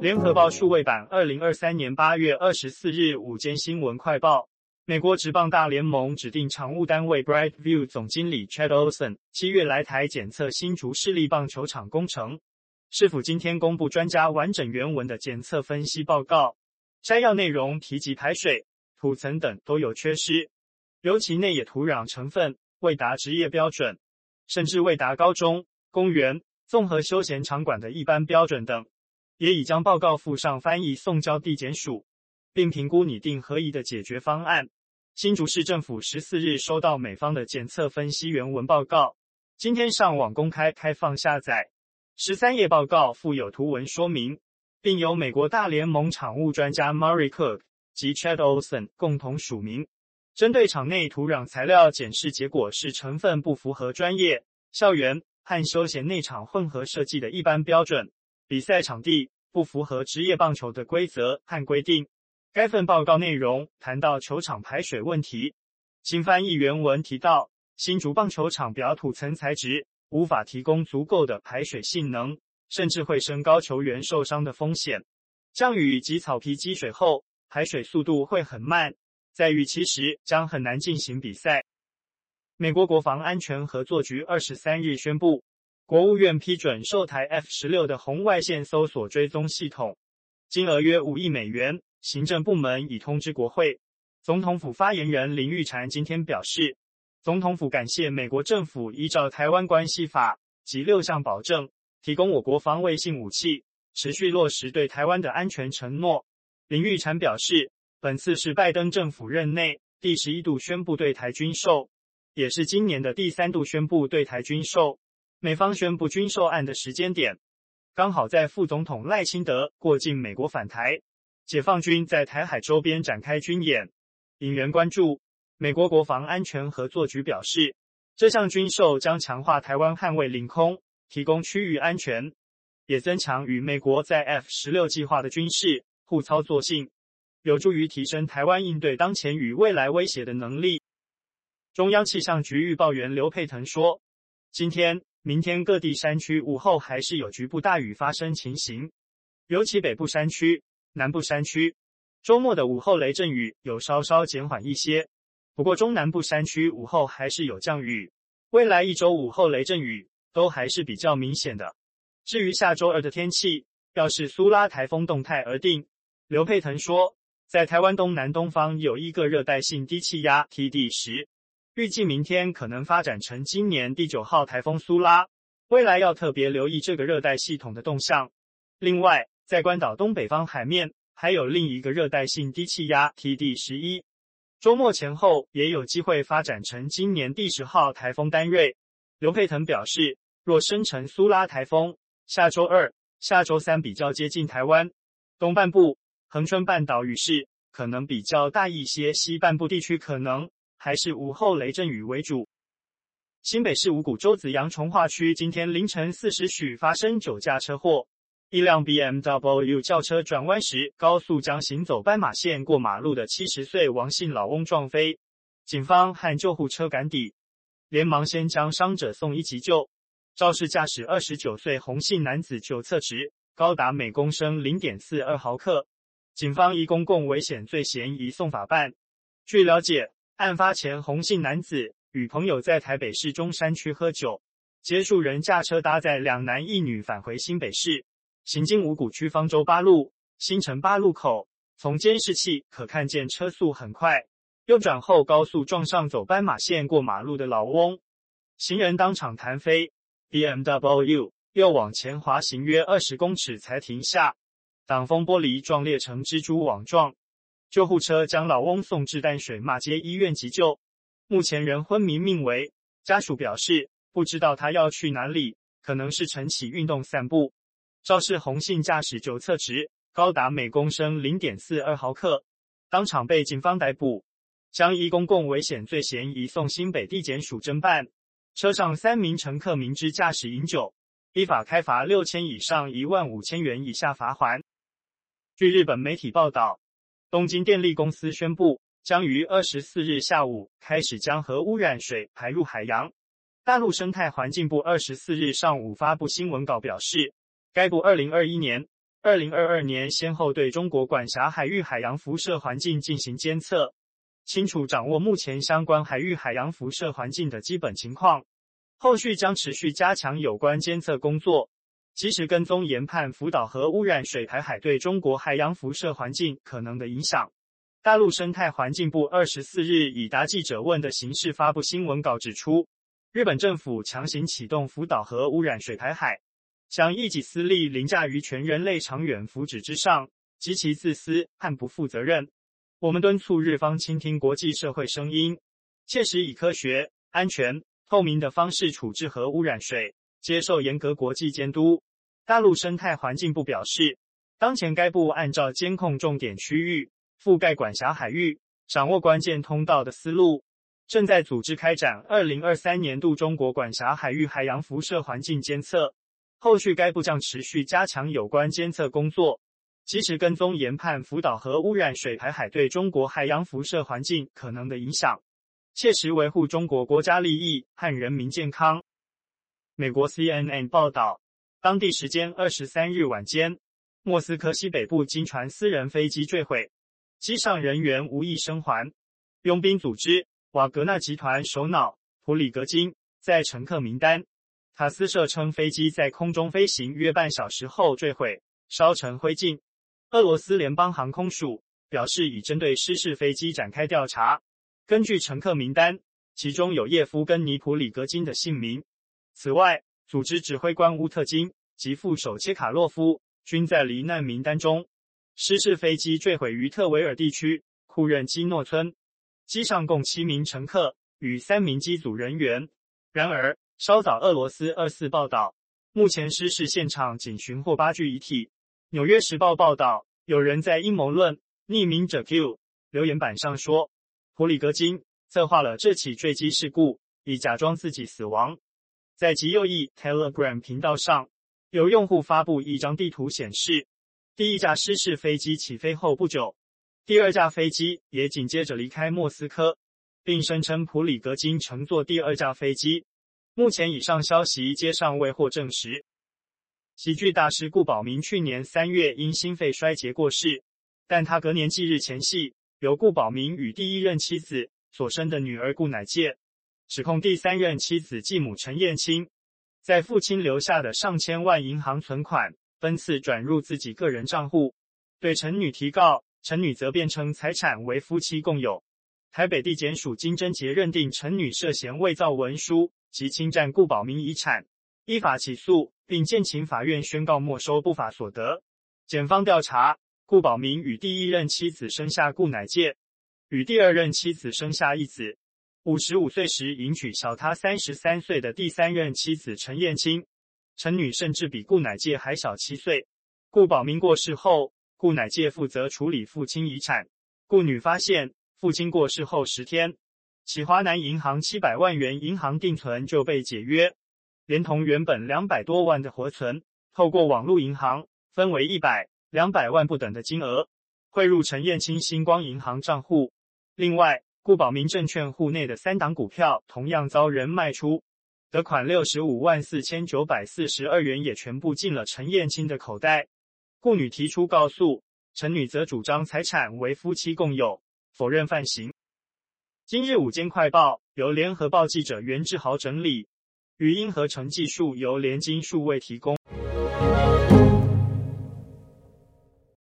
联合报数位版，二零二三年八月二十四日午间新闻快报：美国职棒大联盟指定常务单位 Brightview 总经理 Chad Olson 七月来台检测新竹市立棒球场工程，市府今天公布专家完整原文的检测分析报告，摘要内容提及排水、土层等都有缺失，尤其内野土壤成分未达职业标准，甚至未达高中、公园、综合休闲场馆的一般标准等。也已将报告附上翻译送交地检署，并评估拟定合宜的解决方案。新竹市政府十四日收到美方的检测分析原文报告，今天上网公开开放下载。十三页报告附有图文说明，并由美国大联盟场务专家 Murray Cook 及 Chad Olson 共同署名。针对场内土壤材料检视结果是成分不符合专业校园和休闲内场混合设计的一般标准。比赛场地不符合职业棒球的规则和规定。该份报告内容谈到球场排水问题，经翻译原文提到，新竹棒球场表土层材质无法提供足够的排水性能，甚至会升高球员受伤的风险。降雨及草皮积水后，排水速度会很慢，在雨期时将很难进行比赛。美国国防安全合作局二十三日宣布。国务院批准售台 F 十六的红外线搜索追踪系统，金额约五亿美元。行政部门已通知国会。总统府发言人林育婵今天表示，总统府感谢美国政府依照《台湾关系法》及六项保证，提供我国防卫性武器，持续落实对台湾的安全承诺。林育婵表示，本次是拜登政府任内第十一度宣布对台军售，也是今年的第三度宣布对台军售。美方宣布军售案的时间点，刚好在副总统赖清德过境美国返台，解放军在台海周边展开军演，引人关注。美国国防安全合作局表示，这项军售将强化台湾捍卫领空，提供区域安全，也增强与美国在 F 十六计划的军事互操作性，有助于提升台湾应对当前与未来威胁的能力。中央气象局预报员刘佩腾说，今天。明天各地山区午后还是有局部大雨发生情形，尤其北部山区、南部山区，周末的午后雷阵雨有稍稍减缓一些。不过中南部山区午后还是有降雨，未来一周午后雷阵雨都还是比较明显的。至于下周二的天气，要视苏拉台风动态而定。刘佩腾说，在台湾东南东方有一个热带性低气压 TD 十。预计明天可能发展成今年第九号台风苏拉，未来要特别留意这个热带系统的动向。另外，在关岛东北方海面还有另一个热带性低气压 TD 十一，周末前后也有机会发展成今年第十号台风丹瑞。刘佩腾表示，若生成苏拉台风，下周二、下周三比较接近台湾东半部、恒春半岛雨势可能比较大一些，西半部地区可能。还是午后雷阵雨为主。新北市五股洲子阳重化区今天凌晨四时许发生酒驾车祸，一辆 BMW 轿车转弯时高速将行走斑马线过马路的七十岁王姓老翁撞飞，警方和救护车赶抵，连忙先将伤者送医急救。肇事驾驶二十九岁洪姓男子酒测值高达每公升零点四二毫克，警方以公共危险罪嫌疑送法办。据了解。案发前，洪姓男子与朋友在台北市中山区喝酒，接触人驾车搭载两男一女返回新北市，行经五股区方舟八路、新城八路口，从监视器可看见车速很快，右转后高速撞上走斑马线过马路的老翁，行人当场弹飞，BMW 又往前滑行约二十公尺才停下，挡风玻璃撞裂成蜘蛛网状。救护车将老翁送至淡水马街医院急救，目前仍昏迷命危。家属表示不知道他要去哪里，可能是晨起运动散步。肇事洪姓驾驶酒测值高达每公升零点四二毫克，当场被警方逮捕，将依公共危险罪嫌移送新北地检署侦办。车上三名乘客明知驾驶饮酒，依法开罚六千以上一万五千元以下罚锾。据日本媒体报道。东京电力公司宣布，将于二十四日下午开始将核污染水排入海洋。大陆生态环境部二十四日上午发布新闻稿表示，该部二零二一年二零二二年先后对中国管辖海域海洋辐射环境进行监测，清楚掌握目前相关海域海洋辐射环境的基本情况。后续将持续加强有关监测工作，及时跟踪研判福岛核污染水排海对中国海洋辐射环境可能的影响。大陆生态环境部二十四日以答记者问的形式发布新闻稿，指出，日本政府强行启动福岛核污染水排海，将一己私利凌驾于全人类长远福祉之上，极其自私和不负责任。我们敦促日方倾听国际社会声音，切实以科学、安全。透明的方式处置核污染水，接受严格国际监督。大陆生态环境部表示，当前该部按照监控重点区域、覆盖管辖海域、掌握关键通道的思路，正在组织开展二零二三年度中国管辖海域海洋辐射环境监测。后续该部将持续加强有关监测工作，及时跟踪研判福岛核污染水排海对中国海洋辐射环境可能的影响。切实维护中国国家利益和人民健康。美国 CNN 报道，当地时间二十三日晚间，莫斯科西北部经传私人飞机坠毁，机上人员无一生还。佣兵组织瓦格纳集团首脑普里格金在乘客名单。塔斯社称，飞机在空中飞行约半小时后坠毁，烧成灰烬。俄罗斯联邦航空署表示，已针对失事飞机展开调查。根据乘客名单，其中有叶夫根尼·普里格金的姓名。此外，组织指挥官乌特金及副手切卡洛夫均在罹难名单中。失事飞机坠毁于特维尔地区库任基诺村，机上共七名乘客与三名机组人员。然而，稍早俄罗斯二四报道，目前失事现场仅寻获八具遗体。纽约时报报道，有人在阴谋论匿名者 Q 留言板上说。普里格金策划了这起坠机事故，以假装自己死亡。在极右翼 Telegram 频道上，有用户发布一张地图，显示第一架失事飞机起飞后不久，第二架飞机也紧接着离开莫斯科，并声称普里格金乘坐第二架飞机。目前以上消息皆尚未获证实。喜剧大师顾宝明去年三月因心肺衰竭过世，但他隔年忌日前夕。由顾宝明与第一任妻子所生的女儿顾乃玠，指控第三任妻子继母陈燕青，在父亲留下的上千万银行存款分次转入自己个人账户，对陈女提告，陈女则辩称财产为夫妻共有。台北地检署经侦结认定陈女涉嫌伪造文书及侵占顾宝明遗产，依法起诉，并建请法院宣告没收不法所得。检方调查。顾宝明与第一任妻子生下顾乃介，与第二任妻子生下一子。五十五岁时迎娶小他三十三岁的第三任妻子陈燕青，陈女甚至比顾乃介还小七岁。顾宝明过世后，顾乃介负责处理父亲遗产。顾女发现父亲过世后十天，其华南银行七百万元银行定存就被解约，连同原本两百多万的活存，透过网络银行分为一百。两百万不等的金额汇入陈燕青星光银行账户。另外，顾宝明证券户内的三档股票同样遭人卖出，得款六十五万四千九百四十二元也全部进了陈燕青的口袋。顾女提出告诉，陈女则主张财产为夫妻共有，否认犯行。今日午间快报由联合报记者袁志豪整理，语音合成技术由联金数位提供。